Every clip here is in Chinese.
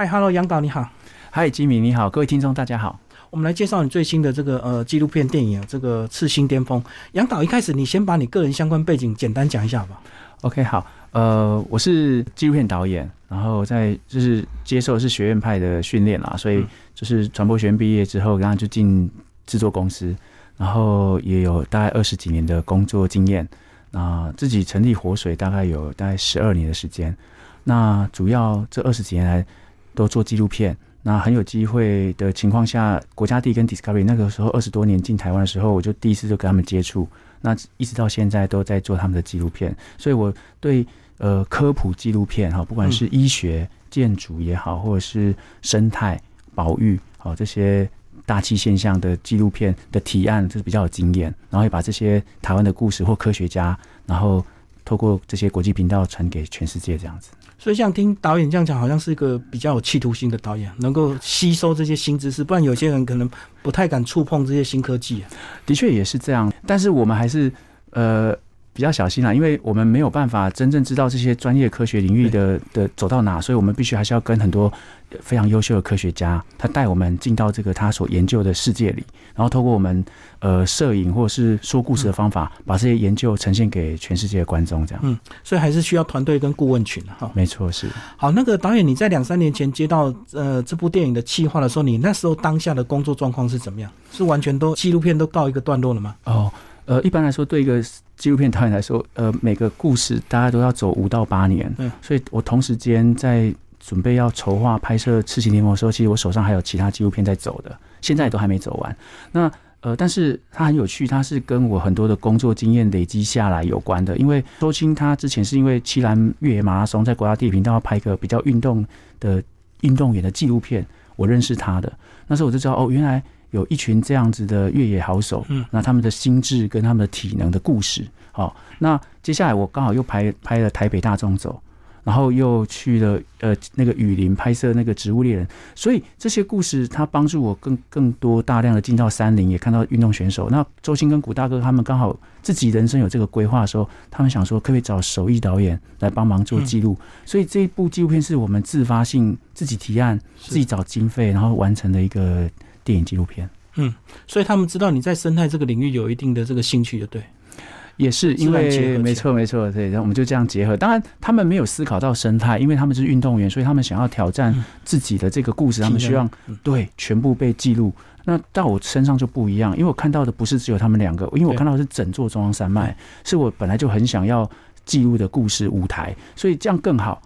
嗨，Hello，杨导你好。嗨，吉米你好，各位听众大家好。我们来介绍你最新的这个呃纪录片电影《这个赤心巅峰》。杨导，一开始你先把你个人相关背景简单讲一下吧。OK，好，呃，我是纪录片导演，然后在就是接受是学院派的训练啦，所以就是传播学院毕业之后，然后就进制作公司，然后也有大概二十几年的工作经验。那自己成立活水大概有大概十二年的时间。那主要这二十几年来都做纪录片。那很有机会的情况下，国家地跟 Discovery 那个时候二十多年进台湾的时候，我就第一次就跟他们接触。那一直到现在都在做他们的纪录片，所以我对呃科普纪录片哈，不管是医学、建筑也好，或者是生态保育好这些大气现象的纪录片的提案，就是比较有经验。然后也把这些台湾的故事或科学家，然后透过这些国际频道传给全世界这样子。所以，像听导演这样讲，好像是一个比较有企图心的导演，能够吸收这些新知识。不然，有些人可能不太敢触碰这些新科技。的确也是这样，但是我们还是呃。比较小心啦，因为我们没有办法真正知道这些专业科学领域的的走到哪，所以我们必须还是要跟很多非常优秀的科学家，他带我们进到这个他所研究的世界里，然后透过我们呃摄影或者是说故事的方法，把这些研究呈现给全世界的观众，这样。嗯，所以还是需要团队跟顾问群哈。没错，是。好，那个导演，你在两三年前接到呃这部电影的企划的时候，你那时候当下的工作状况是怎么样？是完全都纪录片都告一个段落了吗？哦。呃，一般来说，对一个纪录片导演来说，呃，每个故事大家都要走五到八年。嗯，所以我同时间在准备要筹划拍摄《痴情联盟》的时候，其实我手上还有其他纪录片在走的，现在都还没走完。那呃，但是它很有趣，它是跟我很多的工作经验累积下来有关的。因为周青他之前是因为七兰越野马拉松在国家地理频道要拍一个比较运动的运动员的纪录片，我认识他的，那时候我就知道哦，原来。有一群这样子的越野好手，嗯，那他们的心智跟他们的体能的故事，好，那接下来我刚好又拍拍了台北大众走。然后又去了呃那个雨林拍摄那个植物猎人，所以这些故事它帮助我更更多大量的进到山林，也看到运动选手。那周星跟古大哥他们刚好自己人生有这个规划的时候，他们想说可不可以找手艺导演来帮忙做记录？所以这一部纪录片是我们自发性自己提案、自己找经费，然后完成的一个电影纪录片。嗯，所以他们知道你在生态这个领域有一定的这个兴趣，就对。也是因为没错没错，对，然后我们就这样结合。当然，他们没有思考到生态，因为他们是运动员，所以他们想要挑战自己的这个故事，他们希望对全部被记录。那到我身上就不一样，因为我看到的不是只有他们两个，因为我看到的是整座中央山脉，是我本来就很想要记录的故事舞台，所以这样更好。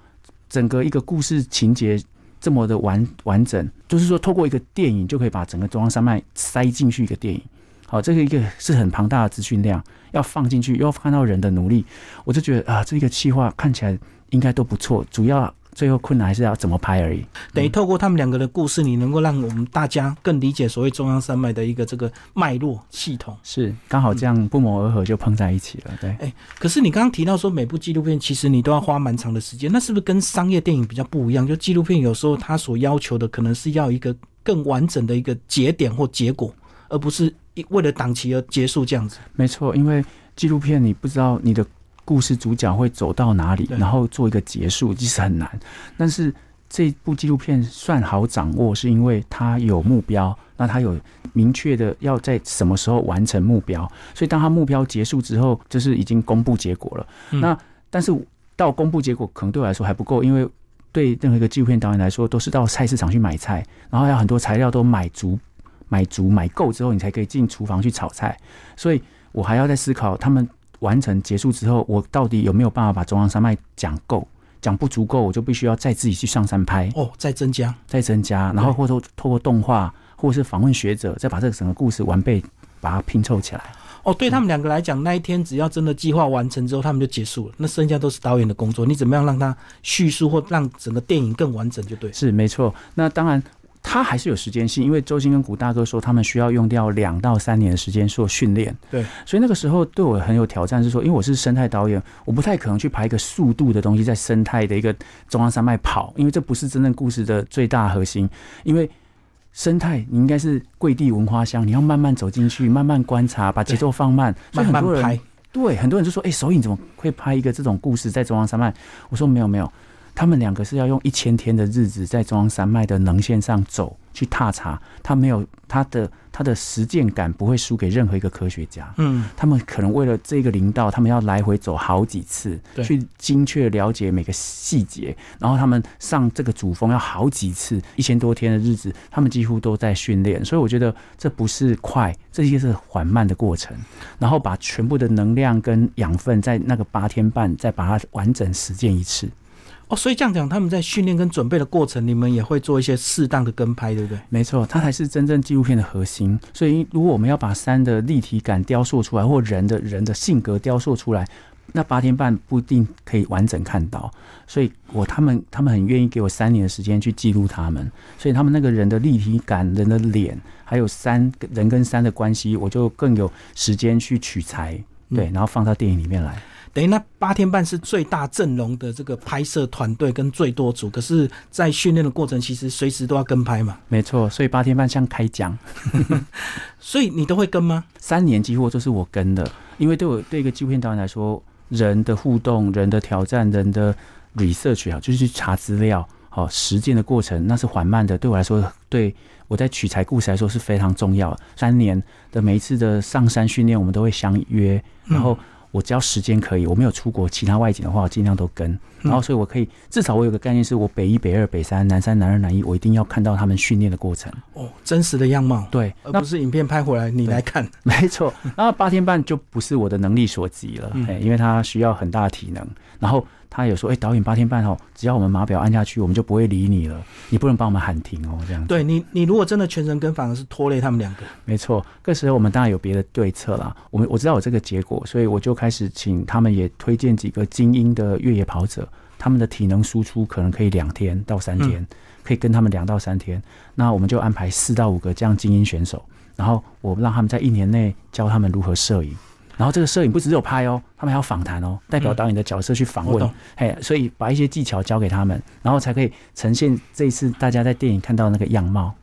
整个一个故事情节这么的完完整，就是说透过一个电影就可以把整个中央山脉塞进去一个电影。好，这个一个是很庞大的资讯量，要放进去，又要看到人的努力，我就觉得啊，这个计划看起来应该都不错。主要最后困难还是要怎么拍而已。等于透过他们两个的故事，你能够让我们大家更理解所谓中央山脉的一个这个脉络系统。是刚好这样不谋而合就碰在一起了。对，哎，可是你刚刚提到说每部纪录片其实你都要花蛮长的时间，那是不是跟商业电影比较不一样？就纪录片有时候它所要求的可能是要一个更完整的一个节点或结果，而不是。为了档期而结束这样子，没错，因为纪录片你不知道你的故事主角会走到哪里，然后做一个结束，其实很难。但是这部纪录片算好掌握，是因为它有目标，那它有明确的要在什么时候完成目标，所以当他目标结束之后，就是已经公布结果了。那但是到公布结果，可能对我来说还不够，因为对任何一个纪录片导演来说，都是到菜市场去买菜，然后要很多材料都买足。买足买够之后，你才可以进厨房去炒菜。所以我还要在思考，他们完成结束之后，我到底有没有办法把中央山脉讲够？讲不足够，我就必须要再自己去上山拍。哦，再增加，再增加，然后或者透过动画，或者是访问学者，再把这个整个故事完备，把它拼凑起来。哦，对他们两个来讲，那一天只要真的计划完成之后，他们就结束了。那剩下都是导演的工作，你怎么样让他叙述或让整个电影更完整，就对。是没错。那当然。他还是有时间性，因为周星跟古大哥说，他们需要用掉两到三年的时间做训练。对，所以那个时候对我很有挑战，是说，因为我是生态导演，我不太可能去拍一个速度的东西在生态的一个中央山脉跑，因为这不是真正故事的最大核心。因为生态你应该是跪地闻花香，你要慢慢走进去，慢慢观察，把节奏放慢。慢慢拍。对，很多人就说：“哎，手影怎么会拍一个这种故事在中央山脉？”我说：“没有，没有。”他们两个是要用一千天的日子在中央山脉的能线上走去踏查，他没有他的他的实践感不会输给任何一个科学家。嗯，他们可能为了这个林道，他们要来回走好几次，去精确了解每个细节。然后他们上这个主峰要好几次，一千多天的日子，他们几乎都在训练。所以我觉得这不是快，这些是缓慢的过程。然后把全部的能量跟养分在那个八天半再把它完整实践一次。哦，所以这样讲，他们在训练跟准备的过程，你们也会做一些适当的跟拍，对不对？没错，它才是真正纪录片的核心。所以，如果我们要把山的立体感雕塑出来，或人的人的性格雕塑出来，那八天半不一定可以完整看到。所以我他们他们很愿意给我三年的时间去记录他们。所以他们那个人的立体感、人的脸，还有山人跟山的关系，我就更有时间去取材，对，然后放到电影里面来。等于那八天半是最大阵容的这个拍摄团队跟最多组，可是，在训练的过程，其实随时都要跟拍嘛。没错，所以八天半像开讲，所以你都会跟吗？三年几乎都是我跟的，因为对我对一个纪录片导演来说，人的互动、人的挑战、人的 research 啊，就是去查资料、好实践的过程，那是缓慢的。对我来说，对我在取材故事来说是非常重要。三年的每一次的上山训练，我们都会相约，然后。我只要时间可以，我没有出国其他外景的话，我尽量都跟。然后，所以我可以至少我有个概念，是我北一、北二、北三、南三、南二、南一，我一定要看到他们训练的过程。哦，真实的样貌，对，而不是影片拍回来你来看。没错，然后八天半就不是我的能力所及了，哎，因为它需要很大的体能。然后。他有说：“哎，导演八天半哦，只要我们码表按下去，我们就不会理你了。你不能帮我们喊停哦，这样。对你，你如果真的全程跟，反而是拖累他们两个。没错，这时候我们当然有别的对策啦。我们我知道有这个结果，所以我就开始请他们也推荐几个精英的越野跑者，他们的体能输出可能可以两天到三天，可以跟他们两到三天。那我们就安排四到五个这样精英选手，然后我让他们在一年内教他们如何摄影。”然后这个摄影不只有拍哦，他们还要访谈哦，代表导演的角色去访问，嘿，所以把一些技巧教给他们，然后才可以呈现这一次大家在电影看到那个样貌。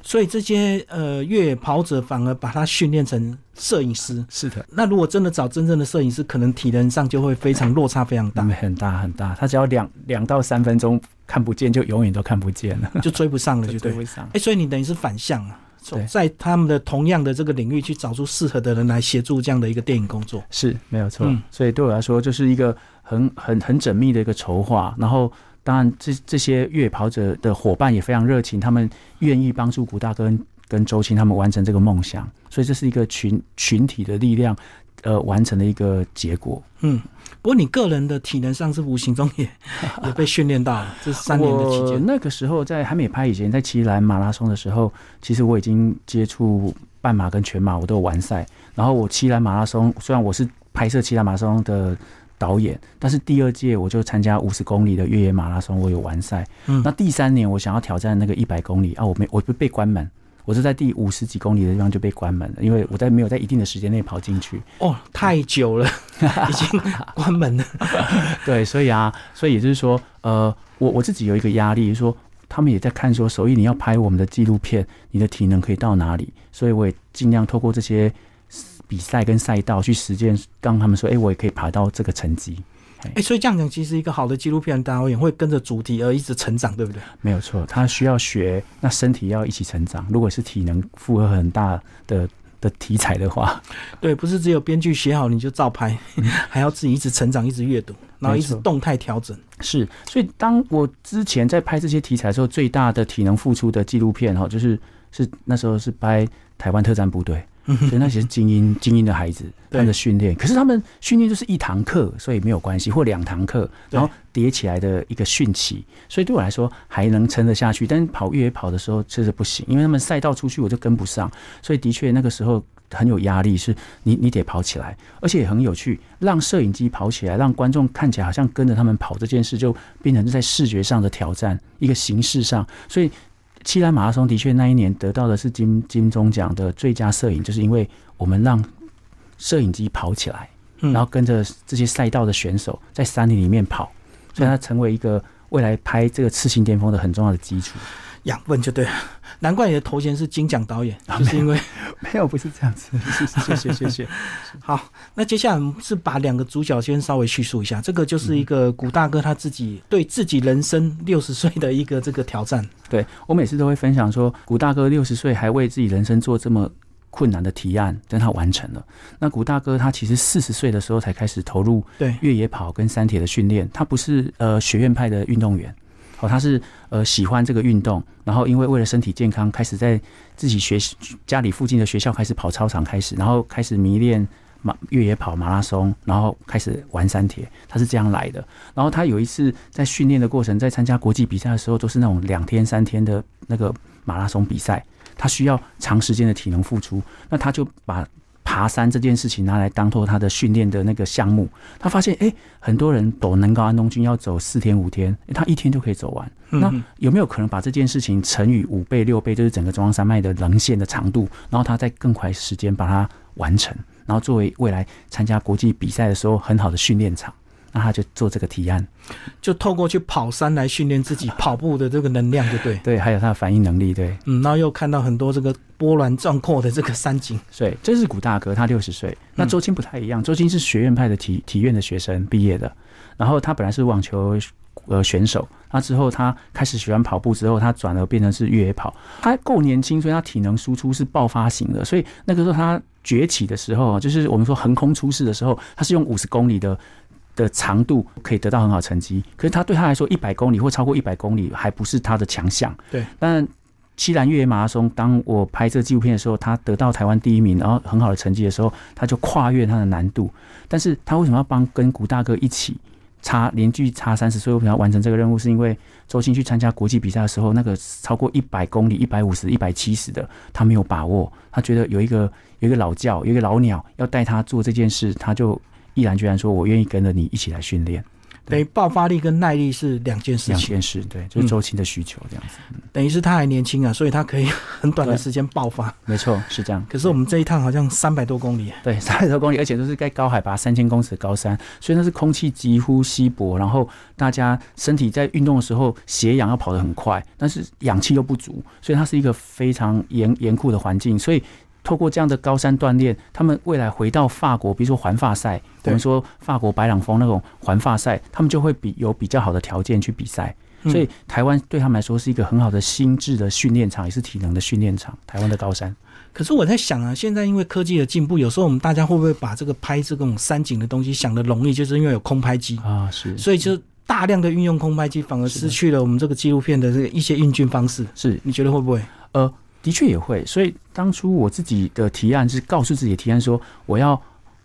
所以这些呃越野跑者反而把他训练成摄影师。是的。那如果真的找真正的摄影师，可能体能上就会非常落差非常大，很大很大。他只要两两到三分钟看不见，就永远都看不见了，就追不上了，就追不上。哎，所以你等于是反向啊。在他们的同样的这个领域去找出适合的人来协助这样的一个电影工作是没有错，所以对我来说就是一个很很很缜密的一个筹划。然后当然这这些越野跑者的伙伴也非常热情，他们愿意帮助古大哥跟周青他们完成这个梦想，所以这是一个群群体的力量。呃，完成的一个结果。嗯，不过你个人的体能上是无形中也 也被训练到了。这三年的期间，那个时候在还没拍以前，在骑兰马拉松的时候，其实我已经接触半马跟全马，我都有完赛。然后我骑兰马拉松，虽然我是拍摄骑兰马拉松的导演，但是第二届我就参加五十公里的越野马拉松，我有完赛。嗯，那第三年我想要挑战那个一百公里啊，我没，我被被关门。我是在第五十几公里的地方就被关门了，因为我在没有在一定的时间内跑进去。哦，太久了，已经关门了。对，所以啊，所以也就是说，呃，我我自己有一个压力，说他们也在看，说所以你要拍我们的纪录片，你的体能可以到哪里？所以我也尽量透过这些比赛跟赛道去实践，让他们说，哎，我也可以爬到这个成绩。哎，所以这样讲，其实一个好的纪录片导演会跟着主题而一直成长，对不对？没有错，他需要学，那身体要一起成长。如果是体能负荷很大的的题材的话，对，不是只有编剧写好你就照拍，还要自己一直成长，一直阅读，然后一直动态调整。是，所以当我之前在拍这些题材的时候，最大的体能付出的纪录片哈，就是是那时候是拍台湾特战部队。所以那些是精英精英的孩子，他们的训练，可是他们训练就是一堂课，所以没有关系，或两堂课，然后叠起来的一个训期，所以对我来说还能撑得下去。但是跑越野跑的时候确实不行，因为他们赛道出去我就跟不上，所以的确那个时候很有压力，是你你得跑起来，而且也很有趣，让摄影机跑起来，让观众看起来好像跟着他们跑这件事，就变成在视觉上的挑战，一个形式上，所以。七兰马拉松的确那一年得到的是金金钟奖的最佳摄影，就是因为我们让摄影机跑起来，然后跟着这些赛道的选手在山林里面跑，所以它成为一个未来拍这个次新巅峰的很重要的基础。养分就对了。难怪你的头衔是金奖导演，就是因为 没有不是这样子。谢谢谢谢。好，那接下来是把两个主角先稍微叙述一下。这个就是一个古大哥他自己对自己人生六十岁的一个这个挑战。对我每次都会分享说，古大哥六十岁还为自己人生做这么困难的提案，但他完成了。那古大哥他其实四十岁的时候才开始投入对越野跑跟山铁的训练，他不是呃学院派的运动员。哦，他是呃喜欢这个运动，然后因为为了身体健康，开始在自己学家里附近的学校开始跑操场开始，然后开始迷恋马越野跑马拉松，然后开始玩山铁，他是这样来的。然后他有一次在训练的过程，在参加国际比赛的时候，都是那种两天三天的那个马拉松比赛，他需要长时间的体能付出，那他就把。爬山这件事情拿来当做他的训练的那个项目，他发现哎，很多人走南高安东军要走四天五天，他一天就可以走完。那有没有可能把这件事情乘以五倍六倍，就是整个中央山脉的棱线的长度，然后他在更快时间把它完成，然后作为未来参加国际比赛的时候很好的训练场？那他就做这个提案，就透过去跑山来训练自己跑步的这个能量，就对 对，还有他的反应能力，对，嗯，然后又看到很多这个波澜壮阔的这个山景，对，这是古大哥，他六十岁。那周青不太一样，周青是学院派的体体院的学生毕业的，然后他本来是网球呃选手，那之后他开始喜欢跑步之后，他转而变成是越野跑。他够年轻，所以他体能输出是爆发型的，所以那个时候他崛起的时候，就是我们说横空出世的时候，他是用五十公里的。的长度可以得到很好成绩，可是他对他来说，一百公里或超过一百公里还不是他的强项。对，但西兰越野马拉松，当我拍这个纪录片的时候，他得到台湾第一名，然后很好的成绩的时候，他就跨越他的难度。但是他为什么要帮跟古大哥一起差连续差三十岁，为什么要完成这个任务？是因为周星去参加国际比赛的时候，那个超过一百公里、一百五十、一百七十的，他没有把握。他觉得有一个有一个老教，有一个老鸟要带他做这件事，他就。毅然决然说：“我愿意跟着你一起来训练。”等于爆发力跟耐力是两件事情。两件事，对，就是周期的需求这样子。等于是他还年轻啊，所以他可以很短的时间爆发。没错，是这样。可是我们这一趟好像三百多公里。对，三百多公里，而且都是在高海拔三千公尺的高山，所以那是空气几乎稀薄，然后大家身体在运动的时候血氧要跑得很快，但是氧气又不足，所以它是一个非常严严酷的环境，所以。透过这样的高山锻炼，他们未来回到法国，比如说环法赛，我们说法国白朗峰那种环法赛，他们就会比有比较好的条件去比赛。所以台湾对他们来说是一个很好的心智的训练场，也是体能的训练场。台湾的高山。可是我在想啊，现在因为科技的进步，有时候我们大家会不会把这个拍这种山景的东西想的容易，就是因为有空拍机啊，是，所以就大量的运用空拍机，反而失去了我们这个纪录片的这个一些运镜方式。是，你觉得会不会？呃。的确也会，所以当初我自己的提案是告诉自己的提案说，我要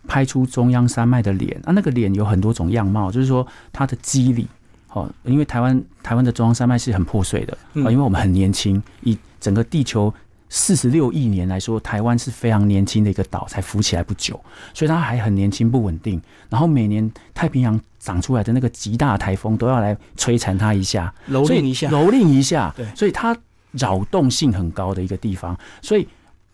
拍出中央山脉的脸。啊，那个脸有很多种样貌，就是说它的肌理，好，因为台湾台湾的中央山脉是很破碎的啊，因为我们很年轻，以整个地球四十六亿年来说，台湾是非常年轻的一个岛，才浮起来不久，所以它还很年轻不稳定，然后每年太平洋长出来的那个极大台风都要来摧残它一下，蹂躏一下，蹂躏一下，对，所以它。扰动性很高的一个地方，所以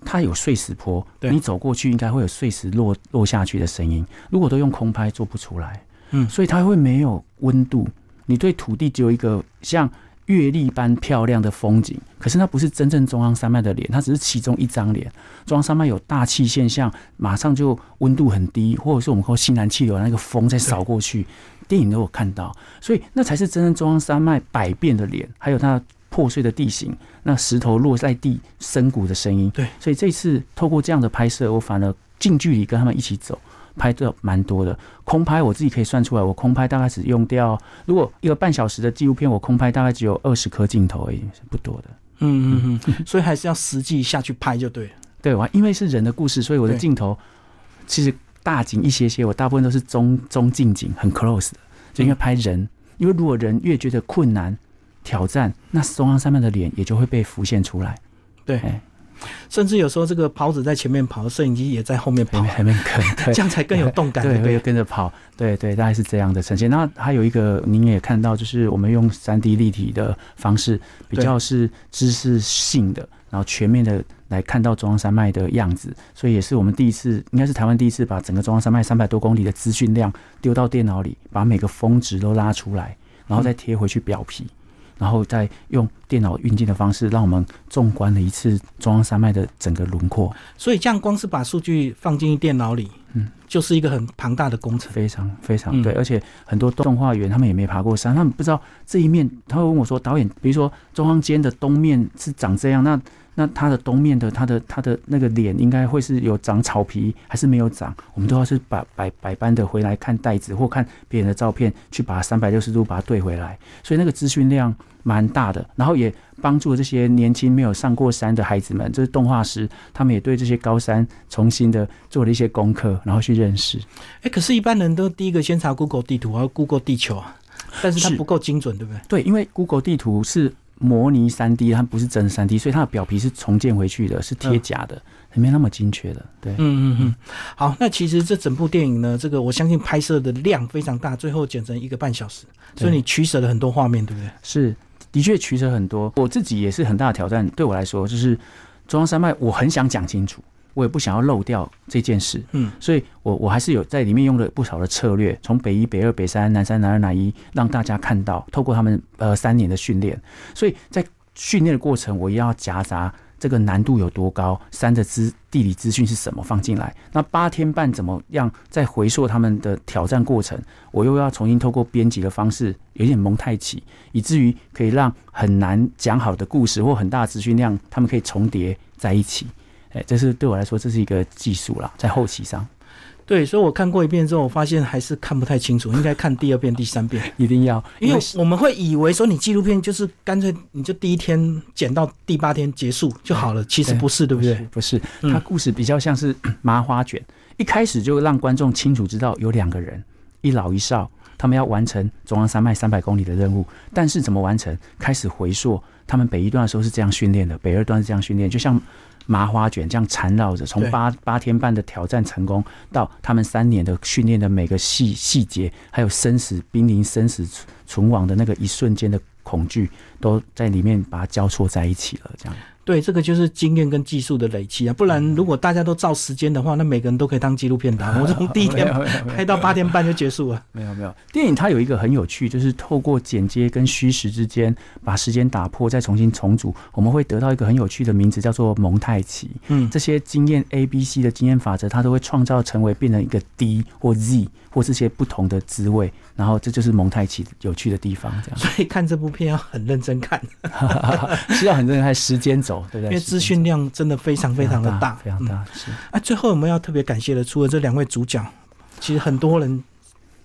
它有碎石坡，你走过去应该会有碎石落落下去的声音。如果都用空拍做不出来，嗯，所以它会没有温度。你对土地只有一个像月历般漂亮的风景，可是那不是真正中央山脉的脸，它只是其中一张脸。中央山脉有大气现象，马上就温度很低，或者是我们说西南气流那个风在扫过去，电影都有看到，所以那才是真正中央山脉百变的脸，还有它。破碎的地形，那石头落在地深谷的声音，对，所以这次透过这样的拍摄，我反而近距离跟他们一起走，拍的蛮多的。空拍我自己可以算出来，我空拍大概只用掉，如果一个半小时的纪录片，我空拍大概只有二十颗镜头而已，是不多的。嗯嗯嗯，所以还是要实际下去拍就对了。对，我因为是人的故事，所以我的镜头其实大景一些些，我大部分都是中中近景，很 close 的，就因为拍人，因为如果人越觉得困难。挑战，那中央山脉的脸也就会被浮现出来。对，甚至有时候这个跑者在前面跑，摄影机也在后面跑，后面跟，这样才更有动感。对，会跟着跑。对对，大概是这样的呈现。那还有一个，您也看到，就是我们用三 D 立体的方式，比较是知识性的，然后全面的来看到中央山脉的样子。所以也是我们第一次，应该是台湾第一次把整个中央山脉三百多公里的资讯量丢到电脑里，把每个峰值都拉出来，然后再贴回去表皮。然后再用电脑运镜的方式，让我们纵观了一次中央山脉的整个轮廓。所以这样光是把数据放进电脑里，嗯，就是一个很庞大的工程，非常非常对。而且很多动画员他们也没爬过山，他们不知道这一面。他会问我说：“导演，比如说中央间的东面是长这样，那？”那它的东面的，它的它的那个脸应该会是有长草皮，还是没有长？我们都要是百百百般的回来看袋子，或看别人的照片，去把三百六十度把它对回来。所以那个资讯量蛮大的，然后也帮助这些年轻没有上过山的孩子们，就是动画师，他们也对这些高山重新的做了一些功课，然后去认识。哎，可是，一般人都第一个先查 Google 地图，还有 Google 地球啊，但是它不够精准，对不对？对，因为 Google 地图是。模拟三 D，它不是真三 D，所以它的表皮是重建回去的，是贴假的，没那么精确的。对，嗯嗯嗯。好，那其实这整部电影呢，这个我相信拍摄的量非常大，最后剪成一个半小时，所以你取舍了很多画面，对不对？是，的确取舍很多。我自己也是很大的挑战，对我来说，就是中央山脉，我很想讲清楚。我也不想要漏掉这件事，嗯，所以我我还是有在里面用了不少的策略，从北一、北二、北三、南三、南二、南一，让大家看到，透过他们呃三年的训练，所以在训练的过程，我要夹杂这个难度有多高，三的资地理资讯是什么放进来，那八天半怎么样再回溯他们的挑战过程，我又要重新透过编辑的方式，有点蒙太奇，以至于可以让很难讲好的故事或很大的资讯量，他们可以重叠在一起。哎，这是对我来说，这是一个技术啦，在后期上。对，所以我看过一遍之后，我发现还是看不太清楚，应该看第二遍、第三遍。一定要，因为我们会以为说你纪录片就是干脆你就第一天剪到第八天结束就好了，其实不是，对不对？不是，它故事比较像是 麻花卷，一开始就让观众清楚知道有两个人，一老一少，他们要完成中央山脉三百公里的任务，但是怎么完成？开始回溯，他们北一段的时候是这样训练的，北二段是这样训练，就像。麻花卷这样缠绕着，从八八天半的挑战成功，到他们三年的训练的每个细细节，还有生死濒临生死存亡的那个一瞬间的恐惧，都在里面把它交错在一起了，这样。对，这个就是经验跟技术的累积啊，不然如果大家都照时间的话，那每个人都可以当纪录片导。我从第一天拍到八天半就结束了。没有没有，电影它有一个很有趣，就是透过剪接跟虚实之间把时间打破，再重新重组，我们会得到一个很有趣的名字，叫做蒙太奇。嗯，这些经验 A、B、C 的经验法则，它都会创造成为变成一个 D 或 Z 或这些不同的滋味。然后这就是蒙太奇有趣的地方，这样。所以看这部片要很认真看，需要很认真看时间轴，对不对？因为资讯量真的非常非常的大，非常大。是。啊，最后我们要特别感谢的，除了这两位主角，其实很多人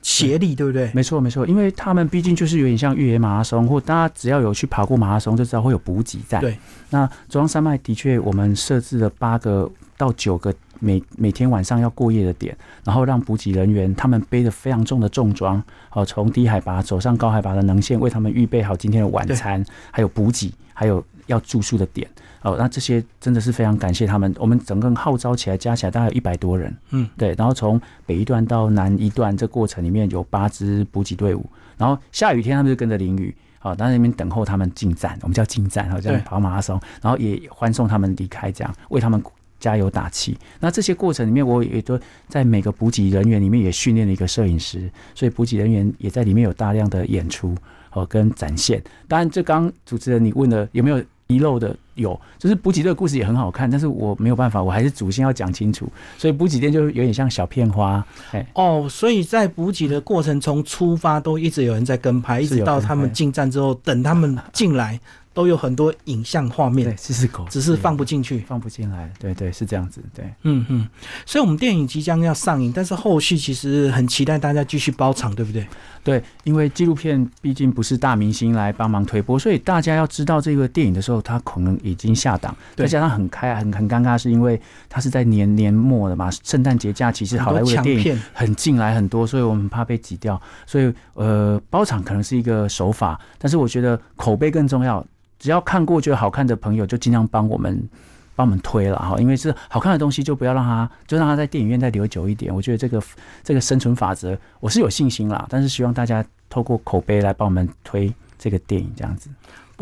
协力，对不对？没错，没错，因为他们毕竟就是有点像越野马拉松，或大家只要有去跑过马拉松，就知道会有补给站。对。那中央山脉的确，我们设置了八个到九个。每每天晚上要过夜的点，然后让补给人员他们背着非常重的重装，哦，从低海拔走上高海拔的能线，为他们预备好今天的晚餐，还有补给，还有要住宿的点，哦，那这些真的是非常感谢他们。我们整个号召起来加起来大概有一百多人，嗯，对。然后从北一段到南一段这过程里面有八支补给队伍，然后下雨天他们就跟着淋雨，好，在那边等候他们进站，我们叫进站，然后这样跑马拉松，然后也欢送他们离开，这样为他们。加油打气。那这些过程里面，我也都在每个补给人员里面也训练了一个摄影师，所以补给人员也在里面有大量的演出哦跟展现。当然，这刚主持人你问的有没有遗漏的？有，就是补给这个故事也很好看，但是我没有办法，我还是主线要讲清楚。所以补给店就有点像小片花。哎哦，所以在补给的过程从出发都一直有人在跟拍，一直到他们进站之后，等他们进来。都有很多影像画面，对，是是狗，只是放不进去，放不进来，对对，是这样子，对，嗯嗯，所以我们电影即将要上映，但是后续其实很期待大家继续包场，对不对？对，因为纪录片毕竟不是大明星来帮忙推播，所以大家要知道这个电影的时候，它可能已经下档，再加上很开很很尴尬，是因为它是在年年末的嘛，圣诞节假期是好莱坞的电影很进来很多，所以我们怕被挤掉，所以呃，包场可能是一个手法，但是我觉得口碑更重要。只要看过觉得好看的朋友，就尽量帮我们帮我们推了哈，因为是好看的东西，就不要让他就让他在电影院再留久一点。我觉得这个这个生存法则，我是有信心啦，但是希望大家透过口碑来帮我们推这个电影，这样子。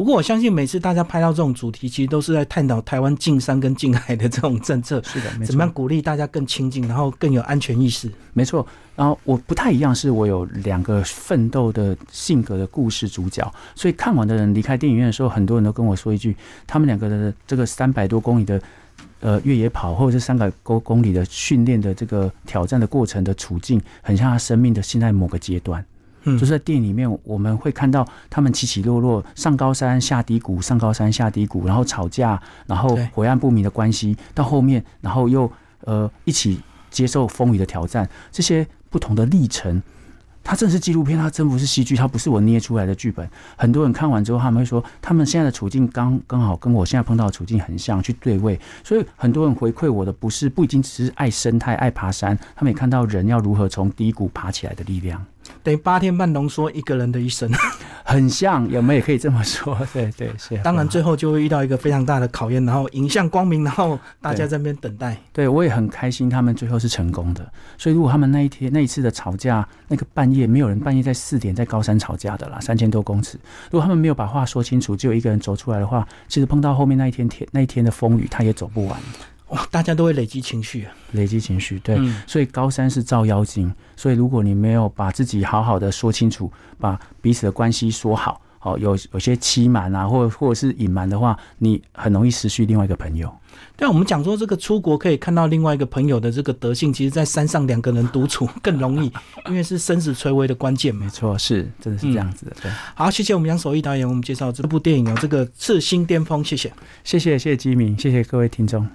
不过我相信每次大家拍到这种主题，其实都是在探讨台湾禁山跟近海的这种政策，是的，没错。怎么样鼓励大家更亲近，然后更有安全意识？没错。然后我不太一样，是我有两个奋斗的性格的故事主角，所以看完的人离开电影院的时候，很多人都跟我说一句：他们两个的这个三百多公里的呃越野跑，或者是三百多公里的训练的这个挑战的过程的处境，很像他生命的现在某个阶段。嗯，就是在电影里面，我们会看到他们起起落落，上高山下低谷，上高山下低谷，然后吵架，然后晦暗不明的关系，到后面，然后又呃一起接受风雨的挑战，这些。不同的历程，它真是纪录片，它真不是戏剧，它不是我捏出来的剧本。很多人看完之后，他们会说，他们现在的处境刚刚好跟我现在碰到的处境很像，去对位。所以很多人回馈我的，不是不一定只是爱生态、爱爬山，他们也看到人要如何从低谷爬起来的力量。等于八天半浓缩一个人的一生，很像，有没有也可以这么说？对对是。当然最后就会遇到一个非常大的考验，然后迎向光明，然后大家在那边等待。对，我也很开心，他们最后是成功的。所以如果他们那一天那一次的吵架，那个半夜没有人半夜在四点在高山吵架的啦，三千多公尺。如果他们没有把话说清楚，只有一个人走出来的话，其实碰到后面那一天天那一天的风雨，他也走不完。哇，大家都会累积情绪啊，累积情绪，对，所以高山是照妖镜，所以如果你没有把自己好好的说清楚，把彼此的关系说好，好有有些欺瞒啊，或或者是隐瞒的话，你很容易失去另外一个朋友。对，我们讲说这个出国可以看到另外一个朋友的这个德性，其实，在山上两个人独处更容易，因为是生死垂危的关键。没错，是真的是这样子的。对，好，谢谢我们杨守义导演，我们介绍这部电影哦，这个《赤心巅峰》，谢谢，谢谢，谢谢基明，谢谢各位听众。